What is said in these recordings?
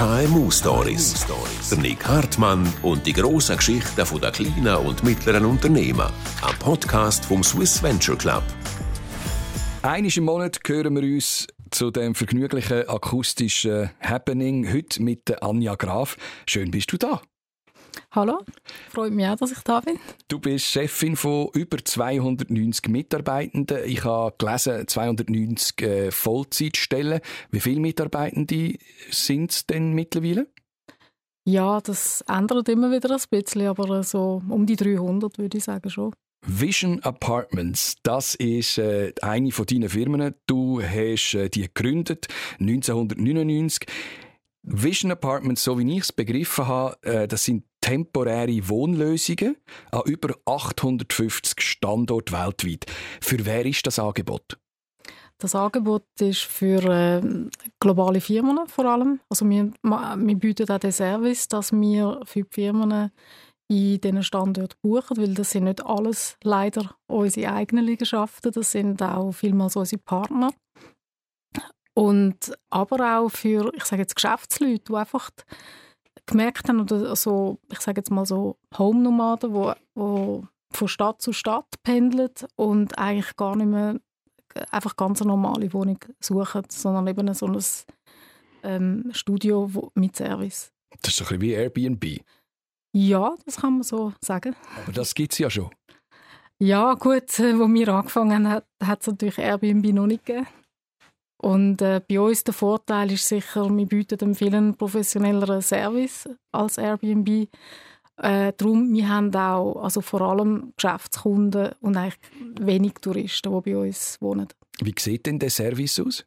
KMU Stories. Der Nick Hartmann und die grossen Geschichten der kleinen und mittleren Unternehmen. Ein Podcast vom Swiss Venture Club. Einmal im Monat hören wir uns zu dem vergnüglichen akustischen Happening. Heute mit Anja Graf. Schön bist du da. Hallo, freut mich auch, dass ich da bin. Du bist Chefin von über 290 Mitarbeitenden. Ich habe gelesen, 290 äh, Vollzeitstellen. Wie viele Mitarbeitende sind es denn mittlerweile? Ja, das ändert immer wieder ein bisschen, aber so um die 300 würde ich sagen schon. Vision Apartments, das ist äh, eine von deinen Firmen. Du hast äh, die gegründet 1999. Vision Apartments, so wie ich es begriffen habe, äh, das sind temporäre Wohnlösungen an über 850 Standorten weltweit. Für wer ist das Angebot? Das Angebot ist für äh, globale Firmen vor allem. Also wir, wir bieten auch den Service, dass wir für die Firmen in diesen Standorten buchen, weil das sind nicht alles leider unsere eigenen Liegenschaften, das sind auch vielmals unsere Partner. Und aber auch für, ich sage jetzt Geschäftsleute, die einfach gemerkt haben, oder so, ich sage jetzt mal so Home-Nomaden, die, die von Stadt zu Stadt pendeln und eigentlich gar nicht mehr einfach ganz eine normale Wohnung suchen, sondern eben so ein ähm, Studio mit Service. Das ist ein bisschen wie Airbnb. Ja, das kann man so sagen. Aber das gibt es ja schon. Ja, gut, äh, wo wir angefangen haben, hat es natürlich Airbnb noch nicht gegeben. Und äh, bei uns der Vorteil ist sicher, wir bieten einen viel professionelleren Service als Airbnb. Äh, darum, wir haben auch also vor allem Geschäftskunden und eigentlich wenig Touristen, die bei uns wohnen. Wie sieht denn der Service aus?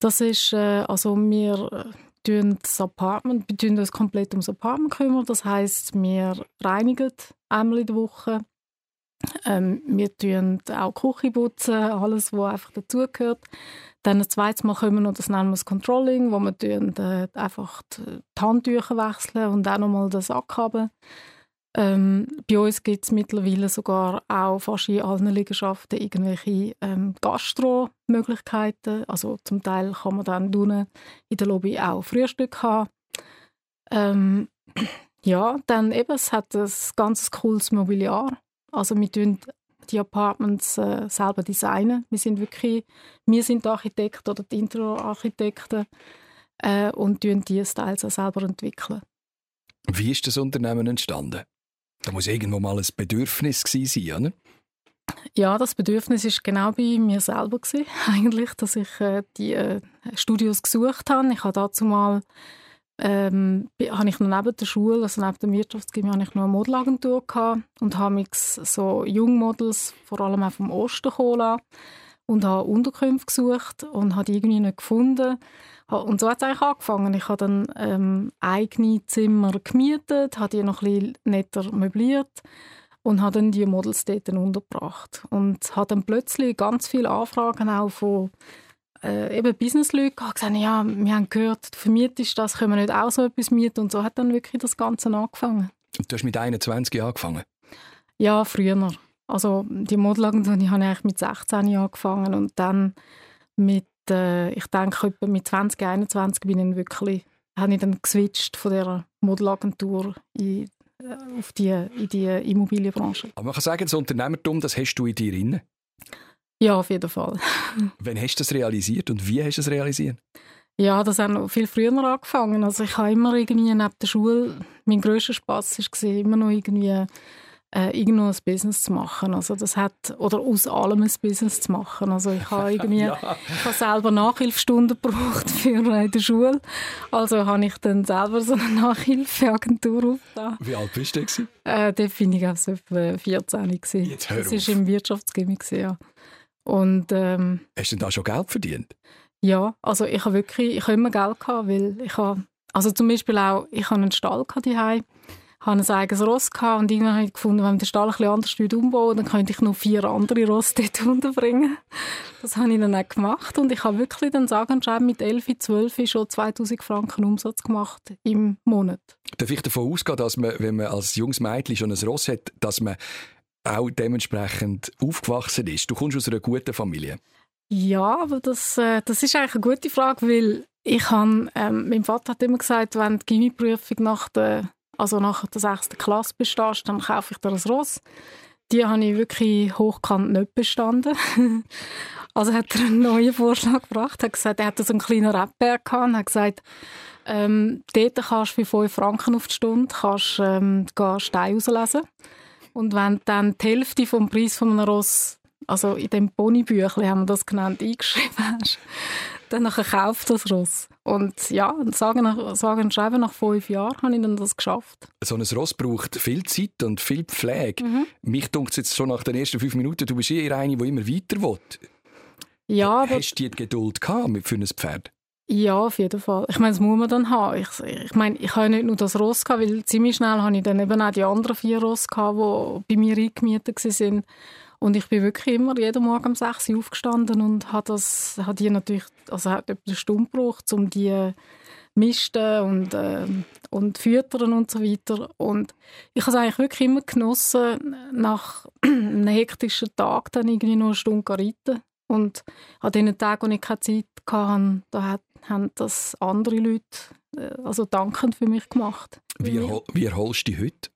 Das ist, äh, also wir tun das Apartment, wir tun uns komplett ums Apartment kümmern. Das heißt, wir reinigen einmal in der Woche. Ähm, wir tun auch Küche putzen, alles, was einfach dazugehört. Dann ein zweites Mal kommen noch das nennen wir das Controlling, wo wir tun, äh, einfach die Handtücher wechseln und auch nochmal den Sack haben. Ähm, bei uns gibt es mittlerweile sogar auch fast in allen Liegenschaften irgendwelche ähm, Gastro-Möglichkeiten. Also zum Teil kann man dann unten in der Lobby auch Frühstück haben. Ähm, ja, dann eben, es hat ein ganz cooles Mobiliar. Also wir tun die Apartments äh, selber designen. Wir sind wirklich, wir sind die Architekten oder die Interiorarchitekten äh, und tun die Styles auch selber entwickeln. Wie ist das Unternehmen entstanden? Da muss irgendwo mal ein Bedürfnis sein, oder? Ja, das Bedürfnis ist genau bei mir selber gewesen, eigentlich, dass ich äh, die äh, Studios gesucht habe. Ich habe dazu mal ähm, habe ich noch neben der Schule, also neben dem Wirtschaftsgymnasium, habe ich noch eine Modelagentur gehabt und habe mich so Jungmodels, vor allem auch vom Osten geholt und habe Unterkünfte gesucht und habe die irgendwie nicht gefunden. Und so hat es eigentlich angefangen. Ich habe dann ähm, eigene Zimmer gemietet, habe die noch ein bisschen netter möbliert und habe dann die Models dort untergebracht. Und habe dann plötzlich ganz viele Anfragen auch von äh, eben Businessleute gehabt, gesagt, ja, wir haben gehört, du vermietest das, können wir nicht auch so etwas mieten? Und so hat dann wirklich das Ganze angefangen. Und du hast mit 21 angefangen? Ja, früher. Also die Modelagentur, die habe ich eigentlich mit 16 angefangen und dann mit, äh, ich denke, mit 20, 21 bin ich wirklich, habe ich dann geswitcht von der Modelagentur in, äh, auf die, in die Immobilienbranche. Aber man kann sagen, das Unternehmertum, das hast du in dir drin? Ja, auf jeden Fall. Wann hast du das realisiert und wie hast du es realisiert? Ja, das hat noch viel früher angefangen. Also ich habe immer irgendwie neben der Schule, mein grösster Spass war immer noch irgendwie äh, irgendwo ein Business zu machen. Also das hat, oder aus allem ein Business zu machen. Also ich habe irgendwie, ja. ich habe selber Nachhilfestunden gebraucht für äh, die Schule. Also habe ich dann selber so eine Nachhilfeagentur aufgetan. Wie alt bist du denn? Äh, da bin ich also etwa 14 gewesen. Jetzt hör das war im Wirtschaftsgymnasium, ja. Und, ähm, Hast du denn da schon Geld verdient? Ja, also ich habe wirklich, ich habe immer Geld gehabt, weil ich habe, also zum Beispiel auch, ich habe einen Stall daheim, habe ein eigenes Ross gehabt und irgendwann habe ich gefunden, wenn ich den Stall ein bisschen anders umbauen dann könnte ich noch vier andere Ross dort unterbringen. Das habe ich dann auch gemacht und ich habe wirklich dann sagen und mit 11, 12 schon 2000 Franken Umsatz gemacht im Monat. Darf ich davon ausgehen, dass man, wenn man als junges Mädchen schon ein Ross hat, dass man auch dementsprechend aufgewachsen ist. Du kommst aus einer guten Familie. Ja, aber das, äh, das ist eigentlich eine gute Frage, weil Ich habe, ähm, mein Vater hat immer gesagt, wenn die Gimmiprüfung nach der, also nach der sechsten Klasse bestehst, dann kaufe ich dir ein Ross. Die habe ich wirklich hochkant nicht bestanden. also hat er einen neuen Vorschlag gebracht, hat gesagt, er hatte so einen kleinen Rapberg gehabt und hat gesagt, ähm, dort kannst du für 5 Franken auf die Stunde kannst, ähm, Steine auslesen. Und wenn dann die Hälfte vom Preis von einem Ross, also in dem Ponybüchlein haben wir das genannt, eingeschrieben hast, dann nachher kauft das Ross. Und ja, sagen, sagen und schreiben, nach fünf Jahren habe ich dann das geschafft. So ein Ross braucht viel Zeit und viel Pflege. Mhm. Mich dunkt es jetzt schon nach den ersten fünf Minuten, du bist eher eine, die immer weiter will. Ja, Hast du die Geduld gehabt für ein Pferd? Ja, auf jeden Fall. Ich meine, das muss man dann haben. Ich, ich meine, ich habe nicht nur das Ross gehabt, weil ziemlich schnell habe ich dann eben auch die anderen vier Ross die bei mir eingemietet waren. Und ich bin wirklich immer jeden Morgen um 6 Uhr aufgestanden und habe das, habe die natürlich, also hat etwa eine Stunde gebraucht, um die misten und, äh, und füttern und so weiter. Und ich habe es eigentlich wirklich immer genossen, nach einem hektischen Tag dann irgendwie noch eine Stunde reiten. Und an den Tagen, wo ich keine Zeit hatte, da haben das andere Leute äh, also dankend für mich gemacht. Wie, erhol wie erholst du dich heute?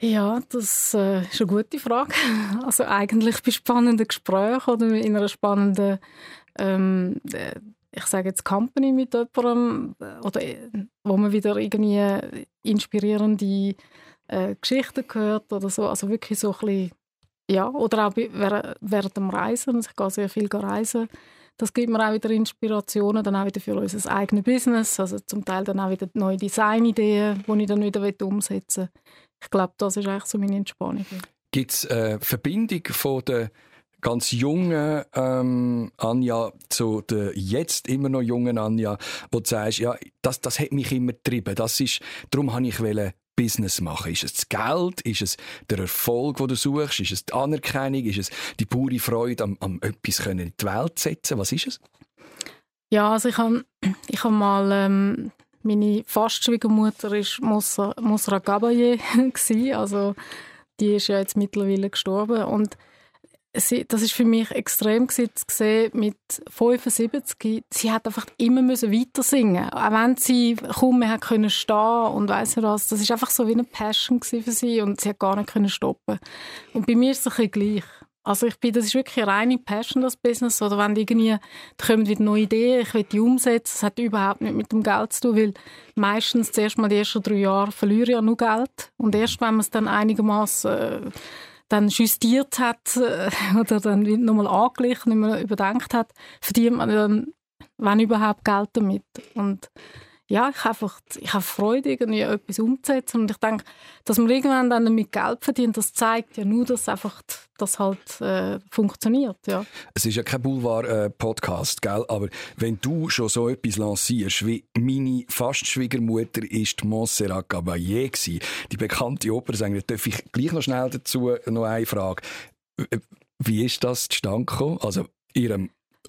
Ja, das äh, ist eine gute Frage. Also eigentlich bei spannenden Gesprächen oder in einer spannenden, ähm, äh, ich sage jetzt Company mit jemandem, oder wo man wieder irgendwie inspirierende äh, Geschichten hört oder so. Also wirklich so ein bisschen, ja, oder auch während, während dem Reisen. Also ich gehe sehr viel reisen. Das gibt mir auch wieder Inspirationen, dann auch wieder für unser eigenes Business. Also zum Teil dann auch wieder neue Designideen, die ich dann wieder umsetzen will ich glaube, das ist eigentlich so meine Entspannung. Gibt es eine Verbindung von der ganz jungen ähm, Anja zu der jetzt immer noch jungen Anja, wo du sagst, ja, das, das hat mich immer getrieben. Das ist, darum habe ich wollen Business machen. Ist es das Geld? Ist es der Erfolg, den du suchst? Ist es die Anerkennung? Ist es die pure Freude am, am etwas in die Welt setzen? Was ist es? Ja, also ich habe ich hab mal ähm, meine Fastschwiegermutter war Mosra Gabaye, also die ist ja jetzt mittlerweile gestorben und sie, das ist für mich extrem zu sehen, mit 75, sie hat einfach immer müssen weiter singen, auch wenn sie kaum mehr hat können stehen und weiss nicht was, das ist einfach so wie eine Passion für sie und sie hat gar nicht können stoppen. Und bei mir ist es ein bisschen gleich. Also ich bin, das ist wirklich eine reine Passion, das Business. Oder wenn irgendwie, da kommen wieder neue Ideen, ich will die umsetzen. Das hat überhaupt nicht mit dem Geld zu tun, weil meistens zuerst mal die ersten drei Jahre verliere ich ja nur Geld. Und erst wenn man es dann einigermaßen äh, dann justiert hat äh, oder dann nochmal angeglichen, nicht mehr überdenkt hat, verdient man dann, wenn überhaupt, Geld damit. Und ja, ich habe einfach, ich habe Freude, irgendwie etwas umzusetzen. Und ich denke, dass man irgendwann dann damit Geld verdient, das zeigt ja nur, dass einfach das halt äh, funktioniert. Ja. Es ist ja kein Boulevard-Podcast, gell? aber wenn du schon so etwas lancierst, wie meine Fastschwiegermutter ist Montserrat Caballé die bekannte Opernsängerin, darf ich gleich noch schnell dazu noch eine Frage. Wie ist das zustande gekommen? Also, ihrem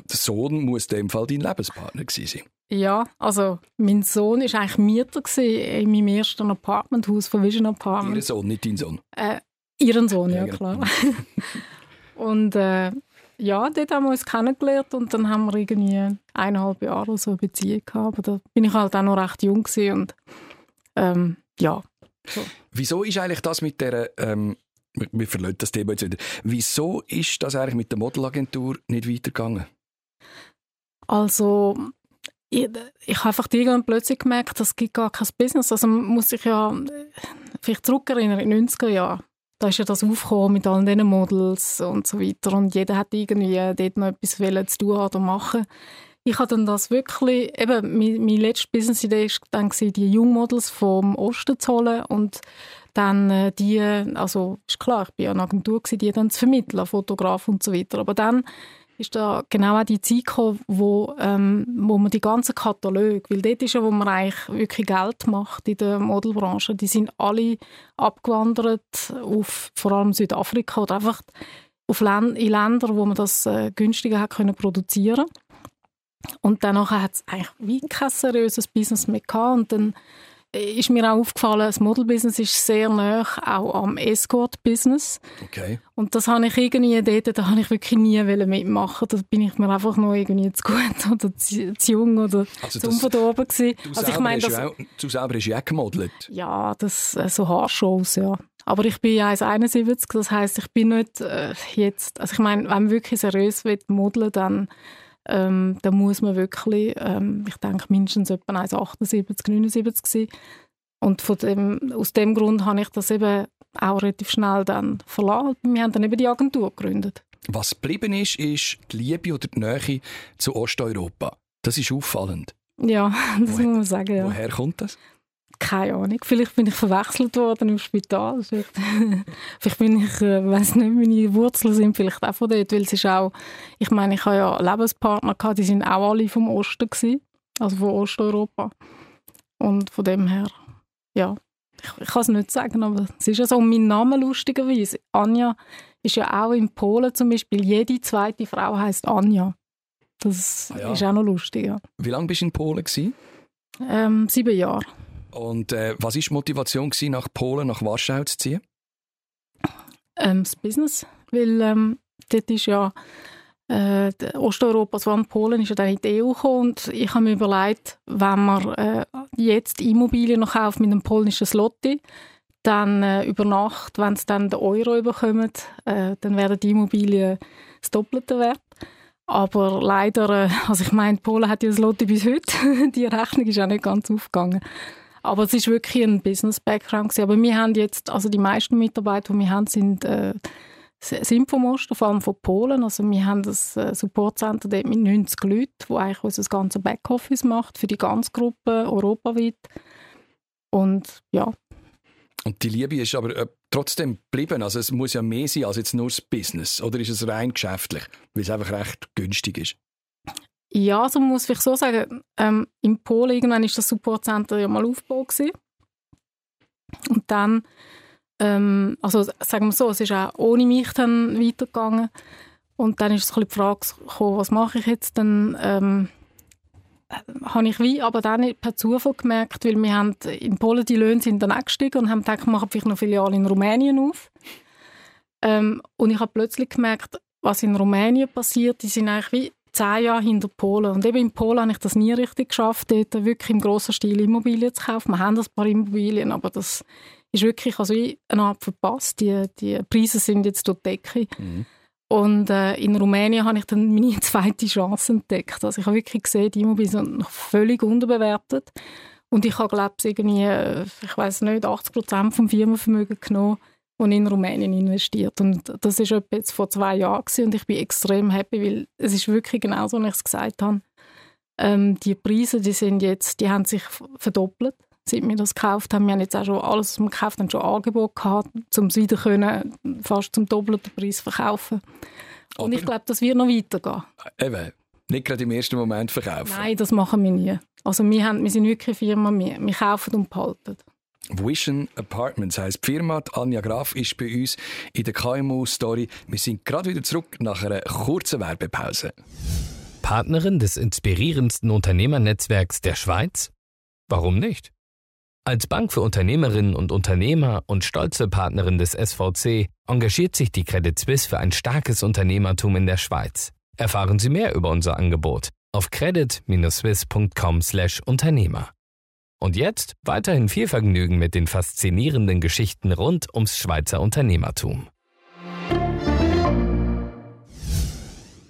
Sohn muss in dem Fall dein Lebenspartner gewesen sein. Ja, also mein Sohn war eigentlich Mieter in meinem ersten Apartmenthaus von Vision Apartment. Ihr Sohn, nicht dein Sohn? Äh, ihren Sohn, ja, ja klar. und äh, ja, dort haben wir uns kennengelernt und dann haben wir irgendwie eineinhalb Jahre so eine Beziehung gehabt. Aber da bin ich halt auch noch recht jung und ähm, ja. So. Wieso ist eigentlich das mit der ähm, wir verlassen das Thema jetzt wieder. Wieso ist das eigentlich mit der Modelagentur nicht weitergegangen? Also ich, ich habe einfach irgendwann plötzlich gemerkt, das gibt gar kein Business. Also muss sich ja vielleicht zurückerinnern, in den 90er Jahren. Da ist ja das Aufkommen mit all diesen Models und so weiter. Und jeder hat irgendwie dort noch etwas zu tun oder machen. Ich habe dann das wirklich, eben, meine, meine letzte Business-Idee war dann, die Jungmodels vom Osten zu holen und dann äh, die, also ist klar, ich war ja eine Agentur, die dann zu vermitteln, Fotograf und so weiter. Aber dann ist da genau auch die Zeit gekommen, wo, ähm, wo man die ganzen Kataloge, weil dort ist ja, wo man eigentlich wirklich Geld macht in der Modelbranche, die sind alle abgewandert auf vor allem Südafrika oder einfach auf Län in Länder, wo man das äh, günstiger hat können produzieren. Und danach hat es eigentlich wie kein seriöses Business mehr gehabt und dann ist mir auch aufgefallen, das Model-Business ist sehr nah auch am Escort-Business. Okay. Und das habe ich irgendwie dort, da habe ich wirklich nie mitmachen Da bin ich mir einfach noch irgendwie zu gut oder zu, zu jung oder also zu unverdorben gewesen. Du, also ich meine, das, auch, du selber hast ja auch gemodelt. Ja, das, äh, so Haarshows, ja. Aber ich bin 1,71, das heisst, ich bin nicht äh, jetzt, also ich meine, wenn man wirklich seriös will modeln, dann ähm, da muss man wirklich, ähm, ich denke, mindestens etwa 1,78, 79 sein. Und von dem, aus dem Grund habe ich das eben auch relativ schnell dann verlassen. Wir haben dann eben die Agentur gegründet. Was geblieben ist, ist die Liebe oder die Nähe zu Osteuropa. Das ist auffallend. Ja, das woher, muss man sagen. Ja. Woher kommt das? Keine Ahnung. Vielleicht bin ich verwechselt worden im Spital. vielleicht bin ich, äh, weiß nicht, meine Wurzeln sind vielleicht auch von dort, weil es ist auch, ich meine, ich habe ja Lebenspartner gehabt, die sind auch alle vom Osten gewesen, also von Osteuropa. Und von dem her, ja, ich, ich kann es nicht sagen, aber es ist ja so. Und mein Name lustigerweise, Anja, ist ja auch in Polen zum Beispiel, jede zweite Frau heißt Anja. Das ah ja. ist auch noch lustig, ja. Wie lange bist du in Polen? Ähm, sieben Jahre. Und äh, was war die Motivation, gewesen, nach Polen, nach Warschau zu ziehen? Ähm, das Business, weil ähm, dort ist ja äh, Osteuropa, also Polen, ist ja dann in die EU gekommen und ich habe mir überlegt, wenn man äh, jetzt Immobilien noch kauft mit einem polnischen Slotti, dann äh, über Nacht, wenn es dann den Euro überkommen, äh, dann werden die Immobilien das Doppelte wert. Aber leider, äh, also ich meine, Polen hat ja das Lotti bis heute, die Rechnung ist auch nicht ganz aufgegangen. Aber es ist wirklich ein Business-Background. Aber wir haben jetzt, also die meisten Mitarbeiter, die wir haben, sind, äh, sind vom Osten, vor allem von Polen. Also wir haben das äh, Supportcenter dort mit 90 Leuten, wo eigentlich unser ganze Backoffice macht für die ganze Gruppe europaweit. Und ja. Und die Liebe ist aber äh, trotzdem geblieben. Also es muss ja mehr sein als jetzt nur das Business. Oder ist es rein geschäftlich, weil es einfach recht günstig ist? Ja, so muss ich so sagen, ähm, in Polen irgendwann ist das Supportcenter ja mal aufgebaut gewesen. Und dann, ähm, also sagen wir so, es ist auch ohne mich dann weitergegangen. Und dann ist es die Frage gekommen, was mache ich jetzt? Dann ähm, habe ich wie aber dann per Zufall gemerkt, weil wir haben in Polen die Löhne sind dann gestiegen und haben gedacht, wir machen vielleicht noch Filiale in Rumänien auf. Ähm, und ich habe plötzlich gemerkt, was in Rumänien passiert, die sind eigentlich wie zehn Jahre hinter Polen. Und eben in Polen habe ich das nie richtig geschafft, dort wirklich im grossen Stil Immobilien zu kaufen. Wir haben ein paar Immobilien, aber das ist wirklich also eine Art verpasst. Die, die Preise sind jetzt durch die Decke. Mhm. Und äh, in Rumänien habe ich dann meine zweite Chance entdeckt. Also ich habe wirklich gesehen, die Immobilien sind noch völlig unterbewertet. Und ich habe, glaube ich, irgendwie, äh, ich weiß nicht, 80 Prozent vom Firmenvermögen genommen und in Rumänien investiert. Und das ist jetzt vor zwei Jahren gewesen, und ich bin extrem happy, weil es ist wirklich genau so, wie ich es gesagt habe. Ähm, die Preise, die sind jetzt, die haben sich verdoppelt, seit wir das gekauft haben. Wir haben jetzt auch schon alles, was wir gekauft haben, schon Angebot gehabt, um es wieder können, fast zum doppelten Preis verkaufen. Und Aber ich glaube, das wird noch weitergehen. Eben, nicht gerade im ersten Moment verkaufen. Nein, das machen wir nie. Also wir, haben, wir sind wirklich eine Firma, wir, wir kaufen und behalten. Vision Apartments heisst die Firma. Anja Graf ist bei uns in der KMU-Story. Wir sind gerade wieder zurück nach einer kurzen Werbepause. Partnerin des inspirierendsten Unternehmernetzwerks der Schweiz? Warum nicht? Als Bank für Unternehmerinnen und Unternehmer und stolze Partnerin des SVC engagiert sich die Credit Suisse für ein starkes Unternehmertum in der Schweiz. Erfahren Sie mehr über unser Angebot auf credit-swiss.com/Unternehmer. Und jetzt weiterhin viel Vergnügen mit den faszinierenden Geschichten rund ums Schweizer Unternehmertum.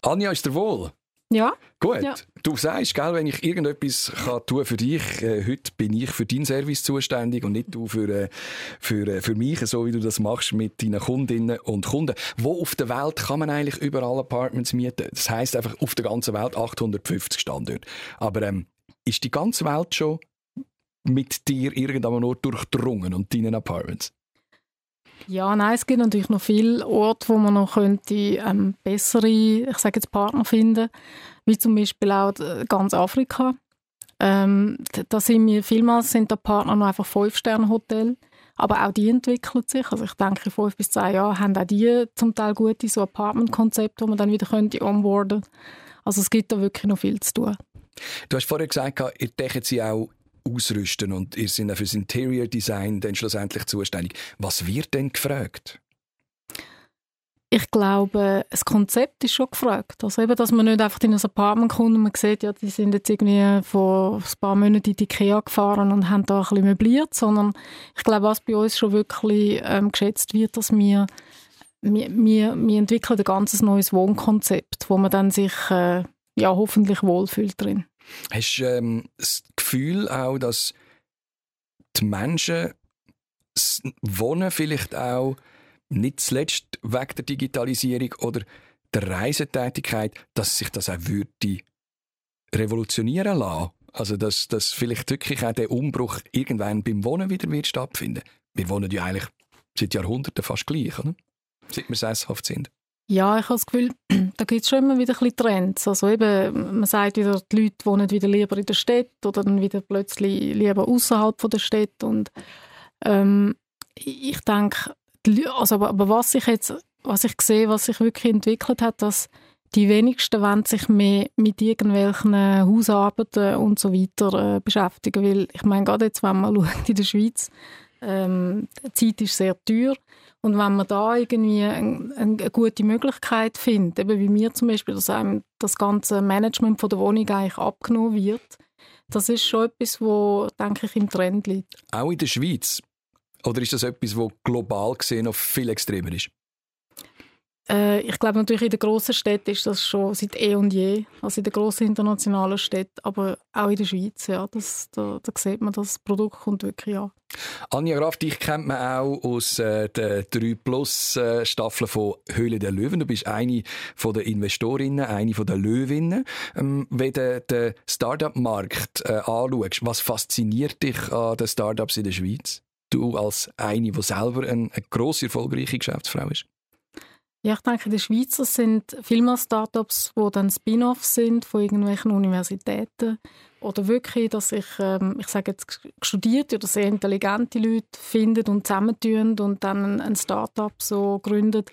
Anja, ist dir wohl? Ja. Gut. Ja. Du sagst, gell, wenn ich irgendetwas kann tun für dich, äh, heute bin ich für deinen Service zuständig und nicht du für, äh, für, äh, für mich, so wie du das machst mit deinen Kundinnen und Kunden. Wo auf der Welt kann man eigentlich überall Apartments mieten? Das heißt einfach auf der ganzen Welt 850 Standorte. Aber ähm, ist die ganze Welt schon mit dir irgendwann nur durchdrungen und deinen Apartments? Ja, nein, es gibt natürlich noch viele Orte, wo man noch könnte, ähm, bessere, ich sage jetzt Partner finden, wie zum Beispiel auch ganz Afrika. Ähm, da sind wir vielmals sind der Partner noch einfach Fünf-Sterne-Hotel, aber auch die entwickeln sich. Also ich denke, in fünf bis zehn Jahren haben auch die zum Teil gute so Apartment-Konzepte, wo man dann wieder könnte onboarden. Also es gibt da wirklich noch viel zu tun. Du hast vorher gesagt, ihr deckt sie auch ausrüsten und ihr seid für das Interior Design dann schlussendlich zuständig. Was wird denn gefragt? Ich glaube, das Konzept ist schon gefragt. Also eben, dass man nicht einfach in ein Apartment kommt und man sieht, ja, die sind jetzt irgendwie vor ein paar Monaten in die Ikea gefahren und haben da ein bisschen möbliert, sondern ich glaube, was bei uns schon wirklich ähm, geschätzt wird, dass wir, wir, wir, wir entwickeln ein ganz neues Wohnkonzept, wo man dann sich äh, ja, hoffentlich wohlfühlt drin. Hast du ähm, das Gefühl auch, dass die Menschen Wohnen vielleicht auch nicht zuletzt wegen der Digitalisierung oder der Reisetätigkeit, dass sich das auch würde revolutionieren lassen. Also, dass, dass vielleicht wirklich auch der Umbruch irgendwann beim Wohnen wieder wird stattfinden. Wir wohnen ja eigentlich seit Jahrhunderten fast gleich, oder? Seit wir sesshaft sind. Ja, ich habe das Gefühl, da gibt es schon immer wieder ein bisschen Trends. Also eben, man sagt wieder, die Leute wohnen wieder lieber in der Stadt oder dann wieder plötzlich lieber außerhalb der Stadt. Und ähm, ich denke, also, aber, aber, was ich jetzt, was ich sehe, was sich wirklich entwickelt hat, dass die wenigsten wollen sich mehr mit irgendwelchen Hausarbeiten und so weiter äh, beschäftigen, weil ich meine, gerade jetzt, wenn man schaut in der Schweiz, ähm, Zeit ist sehr teuer und wenn man da irgendwie eine, eine gute Möglichkeit findet, eben wie mir zum Beispiel, dass einem das ganze Management von der Wohnung eigentlich abgenommen wird, das ist schon etwas, wo denke ich im Trend liegt. Auch in der Schweiz oder ist das etwas, das global gesehen noch viel extremer ist? Äh, ich glaube natürlich in den grossen Städten ist das schon seit eh und je, also in den grossen internationalen Städten, aber auch in der Schweiz, ja, das, da, da sieht man, das Produkt kommt wirklich an. Anja Graf, dich kennt man auch aus äh, den 3 Plus äh, Staffeln von Höhle der Löwen. Du bist eine von den Investorinnen, eine von den Löwinnen. Ähm, wenn du den Startup-Markt äh, anschaust, was fasziniert dich an den Startups in der Schweiz? du als eine, die selber eine, eine grosse, erfolgreiche Geschäftsfrau ist? Ja, ich denke, in der Schweiz sind viel Startups, die dann Spin-offs sind von irgendwelchen Universitäten oder wirklich, dass ich, ähm, ich sage jetzt, studierte oder sehr intelligente Leute finden und zusammentun und dann ein Startup so gründet.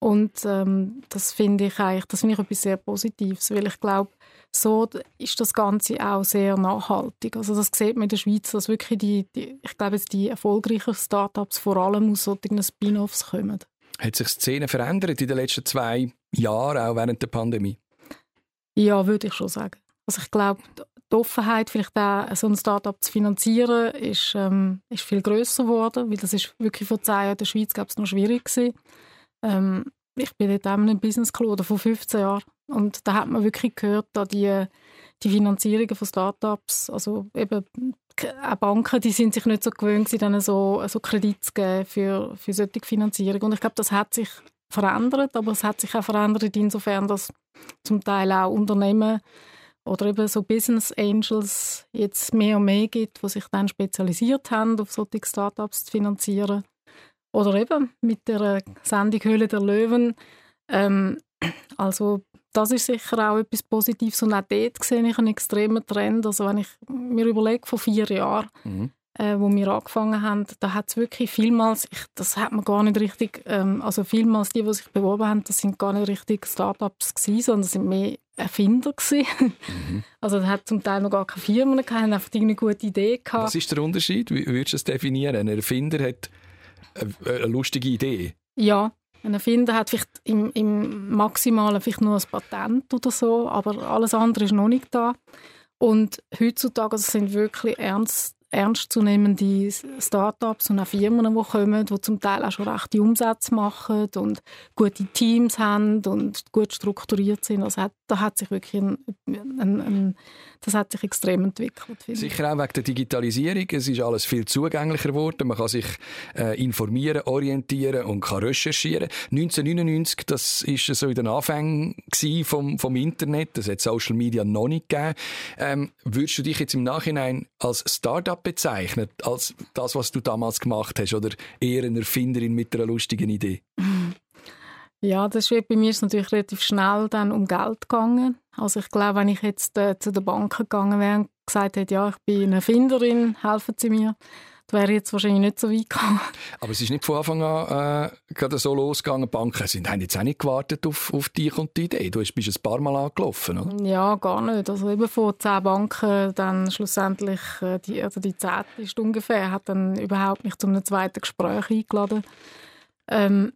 Und ähm, das finde ich eigentlich, das finde ich etwas sehr Positives, weil ich glaube, so ist das Ganze auch sehr nachhaltig. Also das sieht man in der Schweiz, dass wirklich die, die ich glaube, die erfolgreichen Startups vor allem aus solchen Spin-offs kommen. Hat sich die Szene verändert in den letzten zwei Jahren, auch während der Pandemie? Ja, würde ich schon sagen. Also ich glaube, die Offenheit, vielleicht auch so ein Startup zu finanzieren, ist, ähm, ist viel grösser geworden, weil das ist wirklich vor zehn Jahren in der Schweiz es noch schwierig gewesen. Ähm, ich bin dort in einem Business Club vor 15 Jahren und da hat man wirklich gehört, dass die, die Finanzierungen von Startups, also eben auch Banken, die sind sich nicht so gewöhnt, dann so, so Kredit zu geben für, für solche Finanzierung. Und ich glaube, das hat sich verändert, aber es hat sich auch verändert insofern, dass zum Teil auch Unternehmen oder eben so Business Angels jetzt mehr und mehr gibt, die sich dann spezialisiert haben, auf solche Startups zu finanzieren. Oder eben mit der Sendung Höhle der Löwen. Ähm, also das ist sicher auch etwas Positives. Und auch dort sehe ich einen extremen Trend. Also wenn ich mir überlege, vor vier Jahren, mhm. äh, wo wir angefangen haben, da hat es wirklich vielmals, ich, das hat man gar nicht richtig, ähm, also vielmals die, die sich beworben haben, das sind gar nicht richtig Startups gewesen, sondern das sind mehr Erfinder gewesen. Mhm. Also da hat zum Teil noch gar keine Firmen gehabt, haben einfach eine gute Idee gehabt. Was ist der Unterschied? Wie würdest du das definieren? Ein Erfinder hat eine lustige Idee. Ja, ein Erfinder hat vielleicht im, im Maximalen vielleicht nur ein Patent oder so, aber alles andere ist noch nicht da. Und heutzutage also sind wirklich ernst, ernstzunehmende Start-ups und auch Firmen, die kommen, die zum Teil auch schon rechte Umsätze machen und gute Teams haben und gut strukturiert sind. Also hat, da hat sich wirklich ein, ein, ein, das hat sich extrem entwickelt. Sicher auch wegen der Digitalisierung. Es ist alles viel zugänglicher geworden. Man kann sich äh, informieren, orientieren und kann recherchieren. 1999, das ist so in den Anfängen vom, vom Internet. Das hat Social Media noch nicht gegeben. Ähm, würdest du dich jetzt im Nachhinein als Startup bezeichnen, als das, was du damals gemacht hast, oder eher eine Erfinderin mit einer lustigen Idee? Ja, das ist bei mir ist natürlich relativ schnell dann um Geld gegangen. Also ich glaube, wenn ich jetzt äh, zu der Bank gegangen wäre und gesagt hätte, ja, ich bin eine Erfinderin, helfen Sie mir, da wäre ich jetzt wahrscheinlich nicht so weit gekommen. Aber es ist nicht von Anfang an äh, gerade so losgegangen. Banken sind, haben jetzt auch nicht gewartet auf, auf dich und die Idee. Du bist ein paar Mal angelaufen, oder? Ja, gar nicht. Also eben von zehn Banken dann schlussendlich, äh, die, also die zehnte ist ungefähr, hat dann überhaupt mich zu einem zweiten Gespräch eingeladen. Ähm,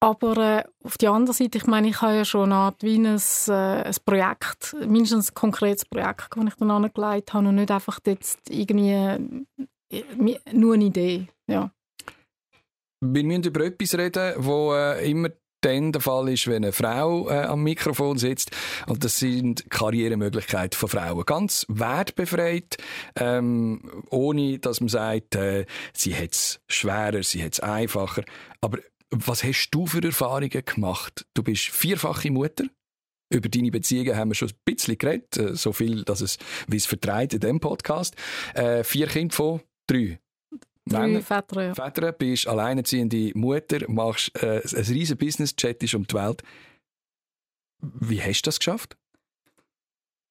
aber äh, auf die andere Seite, ich meine, ich habe ja schon eine Art wie ein, äh, ein Projekt, mindestens ein konkretes Projekt, das ich dann angelegt habe und nicht einfach jetzt irgendwie nur eine Idee. Ja. Wir müssen über etwas reden, wo äh, immer dann der Fall ist, wenn eine Frau äh, am Mikrofon sitzt. Und das sind Karrieremöglichkeiten von Frauen. Ganz wertbefreit, ähm, ohne dass man sagt, äh, sie hat es schwerer, sie hat es einfacher. Aber was hast du für Erfahrungen gemacht? Du bist vierfache Mutter. Über deine Beziehungen haben wir schon ein bisschen geredet, äh, so viel, dass es, wie es vertreibt in diesem Podcast. Äh, vier Kinder von drei. Drei Väter, ja. Väter, bist alleinerziehende Mutter, machst äh, ein riesen Business, chattest um die Welt. Wie hast du das geschafft?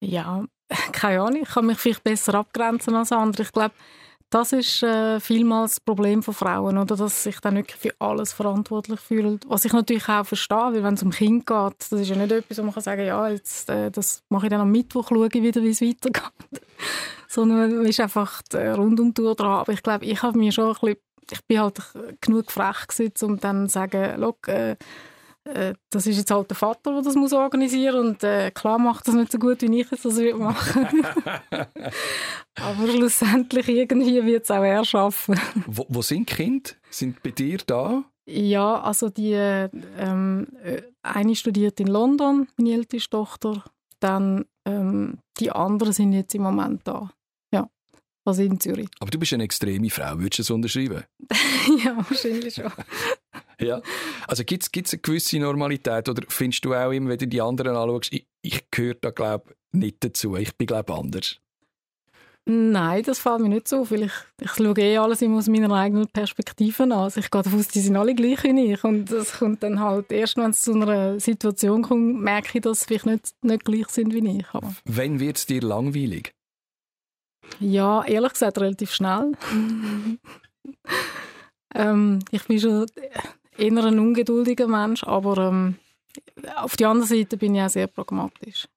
Ja, keine Ahnung. Ich kann mich vielleicht besser abgrenzen als andere. Ich glaube, das ist äh, vielmals das Problem von Frauen, oder? dass sie sich dann wirklich für alles verantwortlich fühlen. Was ich natürlich auch verstehe, weil wenn es um Kind geht, das ist ja nicht etwas, wo man kann sagen ja, jetzt, äh, das mache ich dann am Mittwoch, schaue ich wieder, wie es weitergeht. Sondern man ist einfach äh, rund um die Uhr dran. Aber ich glaube, ich habe mir schon ein bisschen, ich bin halt genug frech gewesen, um dann zu sagen, Look, äh, äh, das ist jetzt halt der Vater, der das muss organisieren und äh, klar macht das nicht so gut, wie ich es das würde machen. Aber schlussendlich irgendwie wird es auch er schaffen. wo, wo sind die Kinder? Sind bei dir da? Ja, also die ähm, äh, eine studiert in London, meine älteste Tochter. Dann ähm, die anderen sind jetzt im Moment da. Ja, also in Zürich. Aber du bist eine extreme Frau, würdest du es unterschreiben? ja, wahrscheinlich schon. ja. Also gibt es eine gewisse Normalität oder findest du auch immer, wenn du die anderen anschaust, ich, ich gehöre da glaube nicht dazu, ich bin glaube anders? Nein, das fällt mir nicht so auf, weil ich, ich schaue eh alles immer aus meiner eigenen Perspektive an. Also ich gehe davon aus, die sind alle gleich wie ich. Und das kommt dann halt erst, wenn es zu einer Situation kommt, merke ich, dass sie vielleicht nicht, nicht gleich sind wie ich. Aber. Wann wird es dir langweilig? Ja, ehrlich gesagt relativ schnell. ähm, ich bin schon eher ein ungeduldiger Mensch, aber ähm, auf der anderen Seite bin ich auch sehr pragmatisch.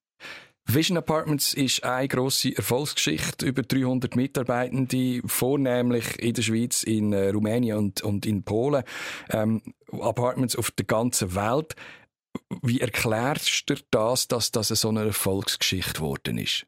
Vision Apartments ist eine grosse Erfolgsgeschichte. Über 300 Mitarbeitende, vornehmlich in der Schweiz, in äh, Rumänien und, und in Polen. Ähm, Apartments auf der ganzen Welt. Wie erklärst du das, dass das so eine Erfolgsgeschichte geworden ist?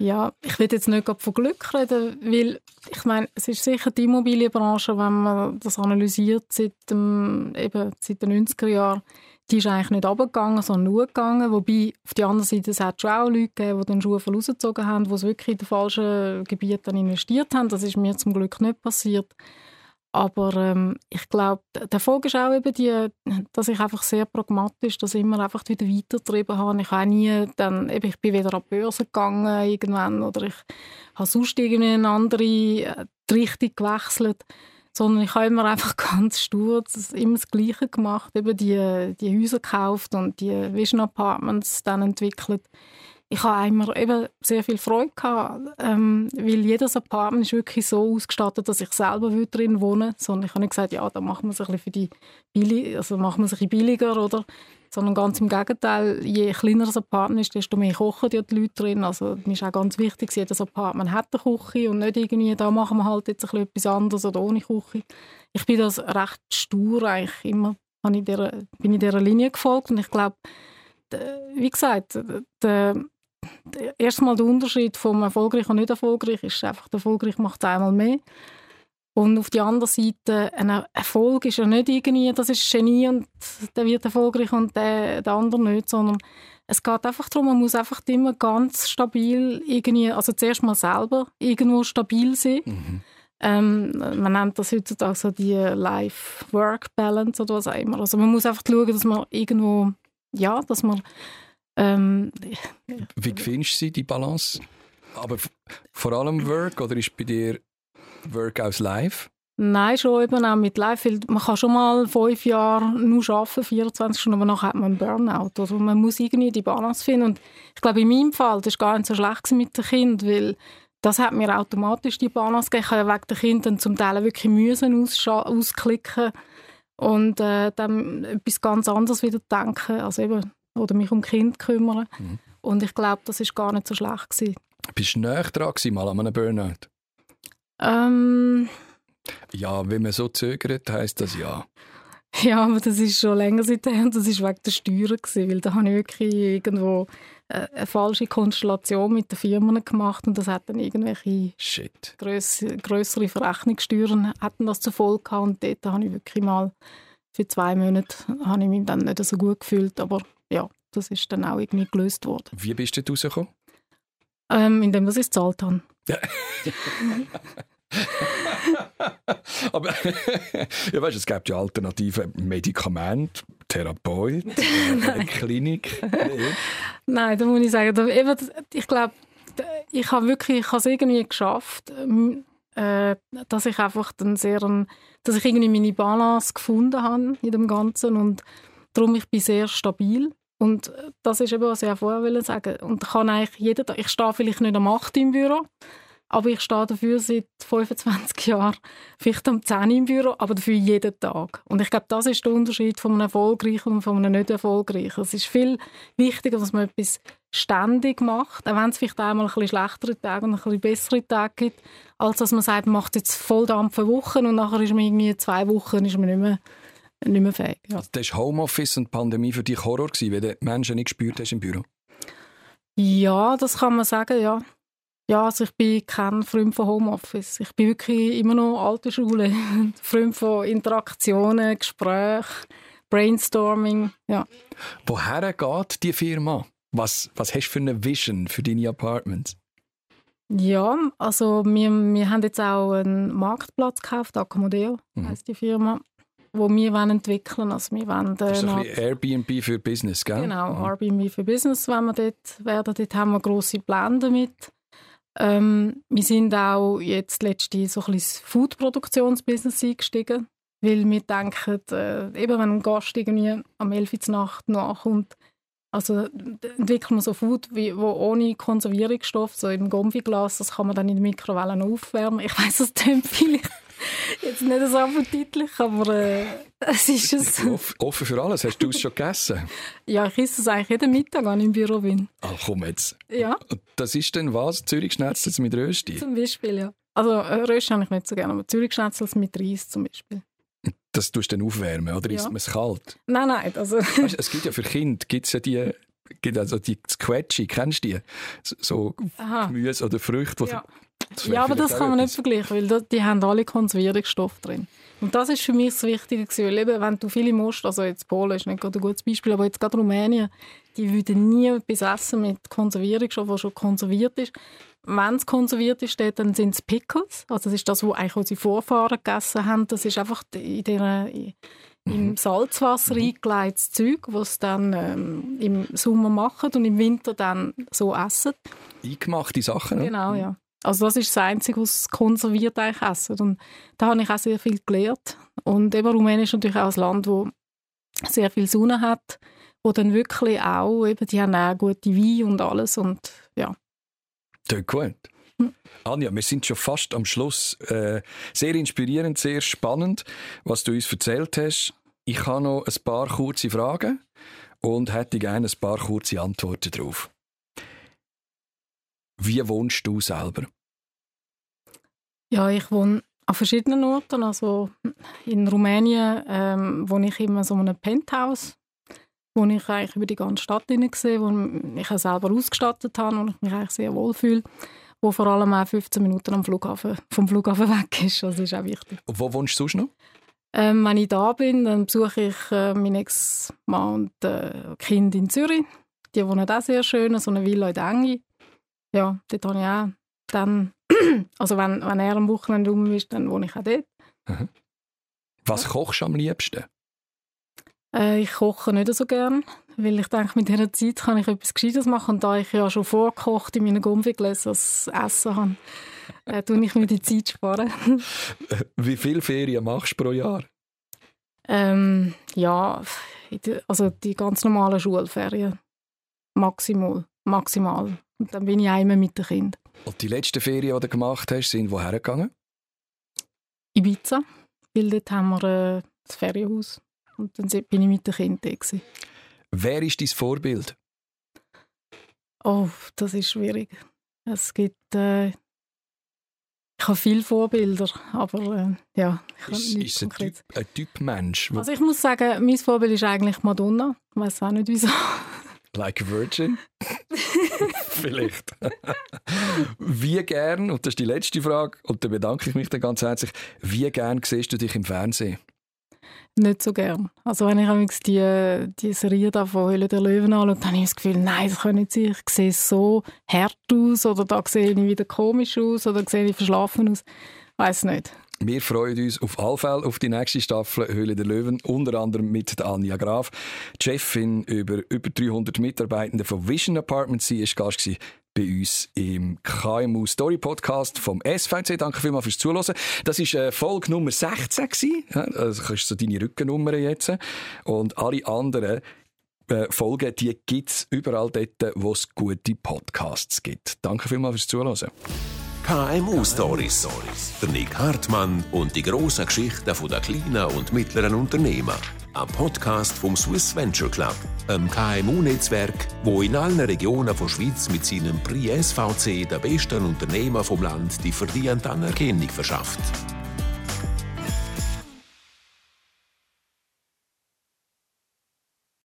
Ja, ich will jetzt nicht von Glück reden, weil ich meine, es ist sicher die Immobilienbranche, wenn man das analysiert seit, dem, eben seit den 90er Jahren, die ist eigentlich nicht runtergegangen, sondern nur gegangen. Wobei, auf der anderen Seite, es hat schon auch Leute gegeben, die den Schuh rausgezogen haben, die wirklich in den falschen Gebieten investiert haben. Das ist mir zum Glück nicht passiert. Aber ähm, ich glaube, der Erfolg ist auch eben die, dass ich einfach sehr pragmatisch das immer einfach wieder weitergetrieben habe. Ich habe nie dann, eben, ich bin wieder an die Börse gegangen irgendwann oder ich habe sonst irgendwie eine andere äh, Richtung gewechselt sondern ich habe immer einfach ganz stur das, immer das Gleiche gemacht, eben die, die Häuser gekauft und die Vision Apartments dann entwickelt. Ich habe immer eben sehr viel Freude gehabt, ähm, weil jedes Apartment ist wirklich so ausgestattet, dass ich selber drin wohnen sondern ich habe nicht gesagt, ja, da machen wir es ein für die billig, also es ein bisschen billiger oder sondern ganz im Gegenteil, je kleiner das Apartment ist, desto mehr kochen die Leute drin. Also mir ist auch ganz wichtig, jedes Apartment hat eine Küche und nicht irgendwie, da machen wir halt jetzt ein etwas anderes oder ohne Küche. Ich bin das recht stur eigentlich immer, bin ich dieser Linie gefolgt und ich glaube, wie gesagt, der, erstmal der Unterschied vom erfolgreich und nicht erfolgreich ist einfach, der erfolgreich macht einmal mehr. Und auf der anderen Seite, ein Erfolg ist ja nicht irgendwie, das ist Genie und der wird erfolgreich und der, der andere nicht, sondern es geht einfach darum, man muss einfach immer ganz stabil irgendwie, also zuerst mal selber irgendwo stabil sein. Mhm. Ähm, man nennt das heutzutage so die Life-Work-Balance oder was auch immer. Also man muss einfach schauen, dass man irgendwo, ja, dass man ähm, Wie findest du die Balance? Aber vor allem Work oder ist bei dir Work aus Live? Nein, schon eben auch mit Live. Weil man kann schon mal fünf Jahre nur arbeiten, 24 Stunden, aber nachher hat man einen Burnout. Also man muss irgendwie die Balance finden. Und ich glaube, in meinem Fall, das war gar nicht so schlecht mit dem Kind, weil das hat mir automatisch die Balance gegeben. Ich habe ja wegen der Kinder zum Teil wirklich müssen ausklicken und äh, dann etwas ganz anderes wieder denken, also eben, oder mich um Kind kümmern. Mhm. Und ich glaube, das ist gar nicht so schlecht gewesen. Bist du näher dran gewesen, mal an einem Burnout? Ähm, ja, wenn man so zögert, heisst das ja. Ja, aber das ist schon länger seitdem und das war wegen der Steuern, gewesen, weil da habe ich wirklich irgendwo äh, eine falsche Konstellation mit den Firmen gemacht und das hat dann irgendwelche Shit. größere Verrechnungssteuern hatten das zur Folge gehabt und dort habe ich wirklich mal für zwei Monate habe ich mich dann nicht so gut gefühlt, aber ja, das ist dann auch irgendwie gelöst worden. Wie bist du rausgekommen? Ähm, indem ich es gezahlt habe. Aber ja, weißt, es gibt ja alternative Medikamente, Therapeut, äh, Klinik. Nein, da muss ich sagen, ich glaube, ich habe wirklich, ich habe es irgendwie geschafft, äh, dass ich einfach dann sehr, dass ich irgendwie meine Balance gefunden habe in dem Ganzen und darum ich bin sehr stabil und das ist eben, was ich auch vorher sagen Und ich kann eigentlich jeden Tag, ich stehe vielleicht nicht am 8 im Büro, aber ich stehe dafür seit 25 Jahren, vielleicht um 10 im Büro, aber dafür jeden Tag. Und ich glaube, das ist der Unterschied von einem erfolgreichen und von einem nicht erfolgreichen. Es ist viel wichtiger, dass man etwas ständig macht, auch wenn es vielleicht einmal ein bisschen schlechtere Tage und ein bisschen bessere Tage gibt, als dass man sagt, man macht jetzt Volldampf eine Woche und nachher ist man irgendwie zwei Wochen ist man nicht mehr nicht mehr fähig. Ja. Also das war Homeoffice und Pandemie für dich Horror, gewesen, weil du Menschen nicht gespürt hast im Büro? Ja, das kann man sagen, ja. Ja, also ich bin kein Freund von Homeoffice. Ich bin wirklich immer noch alte Schule. Freund von Interaktionen, Gesprächen, Brainstorming, ja. Woher geht die Firma? Was, was hast du für eine Vision für deine Apartments? Ja, also wir, wir haben jetzt auch einen Marktplatz gekauft, Accomodeo mhm. heißt die Firma, wo wir wollen entwickeln. Also wir wollen, äh, das ist ein bisschen Airbnb für Business, gell? Genau, mhm. Airbnb für Business, wenn wir dort werden. Dort haben wir grosse Pläne damit. Ähm, wir sind auch jetzt letztens so ein bisschen Food-Produktionsbusiness eingestiegen, weil wir denken, äh, eben wenn ein Gast irgendwie am 11 Uhr Nacht nachkommt, also entwickeln wir so Food, wie, wo ohne Konservierungsstoff, so im Gombiglas, das kann man dann in der Mikrowelle aufwärmen. Ich weiß, das klingt vielleicht jetzt nicht so appetitlich, aber äh, es ist es. Offen für alles. Hast du es schon gegessen? ja, ich esse es eigentlich jeden Mittag, wenn ich im Büro bin. Ach komm jetzt. Ja. Das ist dann was? Zürich-Schnetzels mit Rösti? Zum Beispiel, ja. Also äh, Rösti habe ich nicht so gerne, aber Zürich-Schnetzels mit Reis zum Beispiel. Das tust du dann aufwärmen, oder ja. isst man es kalt? Nein, nein. Also weißt, es gibt ja für Kinder gibt's ja die gibt also die Squetschi, kennst du die? So Aha. Gemüse oder Früchte. Ja, ja aber das kann man nicht vergleichen, weil die haben alle Konservierungsstoffe drin. Und das ist für mich das Wichtige, weil eben, wenn du viele musst, also jetzt Polen ist nicht gerade ein gutes Beispiel, aber jetzt gerade Rumänien, die würden nie etwas essen mit Konservierungsstoff, was schon konserviert ist. Wenn es konserviert ist, dann sind es Pickles, also das ist das, was eigentlich unsere Vorfahren gegessen haben, das ist einfach in der im mhm. Salzwasser mhm. eingelegtes Zeug, das sie dann ähm, im Sommer machen und im Winter dann so essen. Eingemachte Sachen? Genau, ja. Also das ist das Einzige, was konserviert eigentlich essen. Und da habe ich auch sehr viel gelernt. Und eben Rumänien ist natürlich auch ein Land, wo sehr viel Sonne hat, wo dann wirklich auch, eben, die haben auch gute Weine und alles und ja. Das gut. Anja, wir sind schon fast am Schluss. Äh, sehr inspirierend, sehr spannend, was du uns erzählt hast. Ich habe noch ein paar kurze Fragen und hätte gerne ein paar kurze Antworten darauf. Wie wohnst du selber? Ja, ich wohne an verschiedenen Orten. Also in Rumänien ähm, wohne ich immer so in einem Penthouse, wo ich eigentlich über die ganze Stadt sehe, wo ich selber ausgestattet habe und ich mich eigentlich sehr wohl fühle wo vor allem auch 15 Minuten am Flughafen, vom Flughafen weg ist. Das ist auch wichtig. Und wo wohnst du sonst noch? Ähm, wenn ich da bin, dann besuche ich äh, meinen Ex-Mann und äh, Kind in Zürich. Die wohnen auch sehr schön, so eine Villa in Engi. Ja, dort habe ich auch dann, also wenn, wenn er am Wochenende rum ist, dann wohne ich auch dort. Mhm. Was kochst du am liebsten? Äh, ich koche nicht so gern, weil ich denke, mit dieser Zeit kann ich etwas Gescheites machen. Und da ich ja schon vorgekocht in meinen Gumpigläsern als Essen habe, äh, tue ich mir die Zeit sparen. Wie viele Ferien machst du pro Jahr? Ähm, ja, also die ganz normalen Schulferien. Maximal. Maximal. Und dann bin ich einmal mit dem Kind. Und die letzten Ferien, die du gemacht hast, sind woher gegangen? Ibiza, weil dort haben wir äh, das Ferienhaus. Und dann bin ich mit dem Kind da. Wer ist dein Vorbild? Oh, das ist schwierig. Es gibt... Äh, ich habe viele Vorbilder, aber äh, ja, ich ist, ist ein Typ, ein typ Mensch? Also ich muss sagen, mein Vorbild ist eigentlich Madonna. Ich weiß auch nicht wieso. Like a Virgin? Vielleicht. wie gern, und das ist die letzte Frage, und da bedanke ich mich dann ganz herzlich, wie gern siehst du dich im Fernsehen? Nicht so gern. Also wenn ich die, die Serie da von Höhle der Löwen anschaue, dann habe ich das Gefühl, nein, das kann nicht sein. Ich sehe so hart aus oder da sehe ich wieder komisch aus oder sehe ich verschlafen aus. Weiß nicht. Wir freuen uns auf alle Fälle auf die nächste Staffel Höhle der Löwen, unter anderem mit Anja Graf, Chefin über über 300 Mitarbeitende von Vision Apartment. Sie war Gast bei uns im KMU Story Podcast vom SVC. Danke vielmals fürs Zuhören. Das war äh, Folge Nummer 16. Gewesen. Also, das ist so deine Rückennummer jetzt. Und alle anderen äh, Folgen, die gibt es überall dort, wo es gute Podcasts gibt. Danke vielmals fürs Zuhören. KMU Stories. Der Nick Hartmann und die grossen Geschichten der kleinen und mittleren Unternehmen. Ein Podcast vom Swiss Venture Club, einem KMU-Netzwerk, wo in allen Regionen der Schweiz mit seinem Prix SVC den besten Unternehmen vom Land die verdiente Anerkennung verschafft.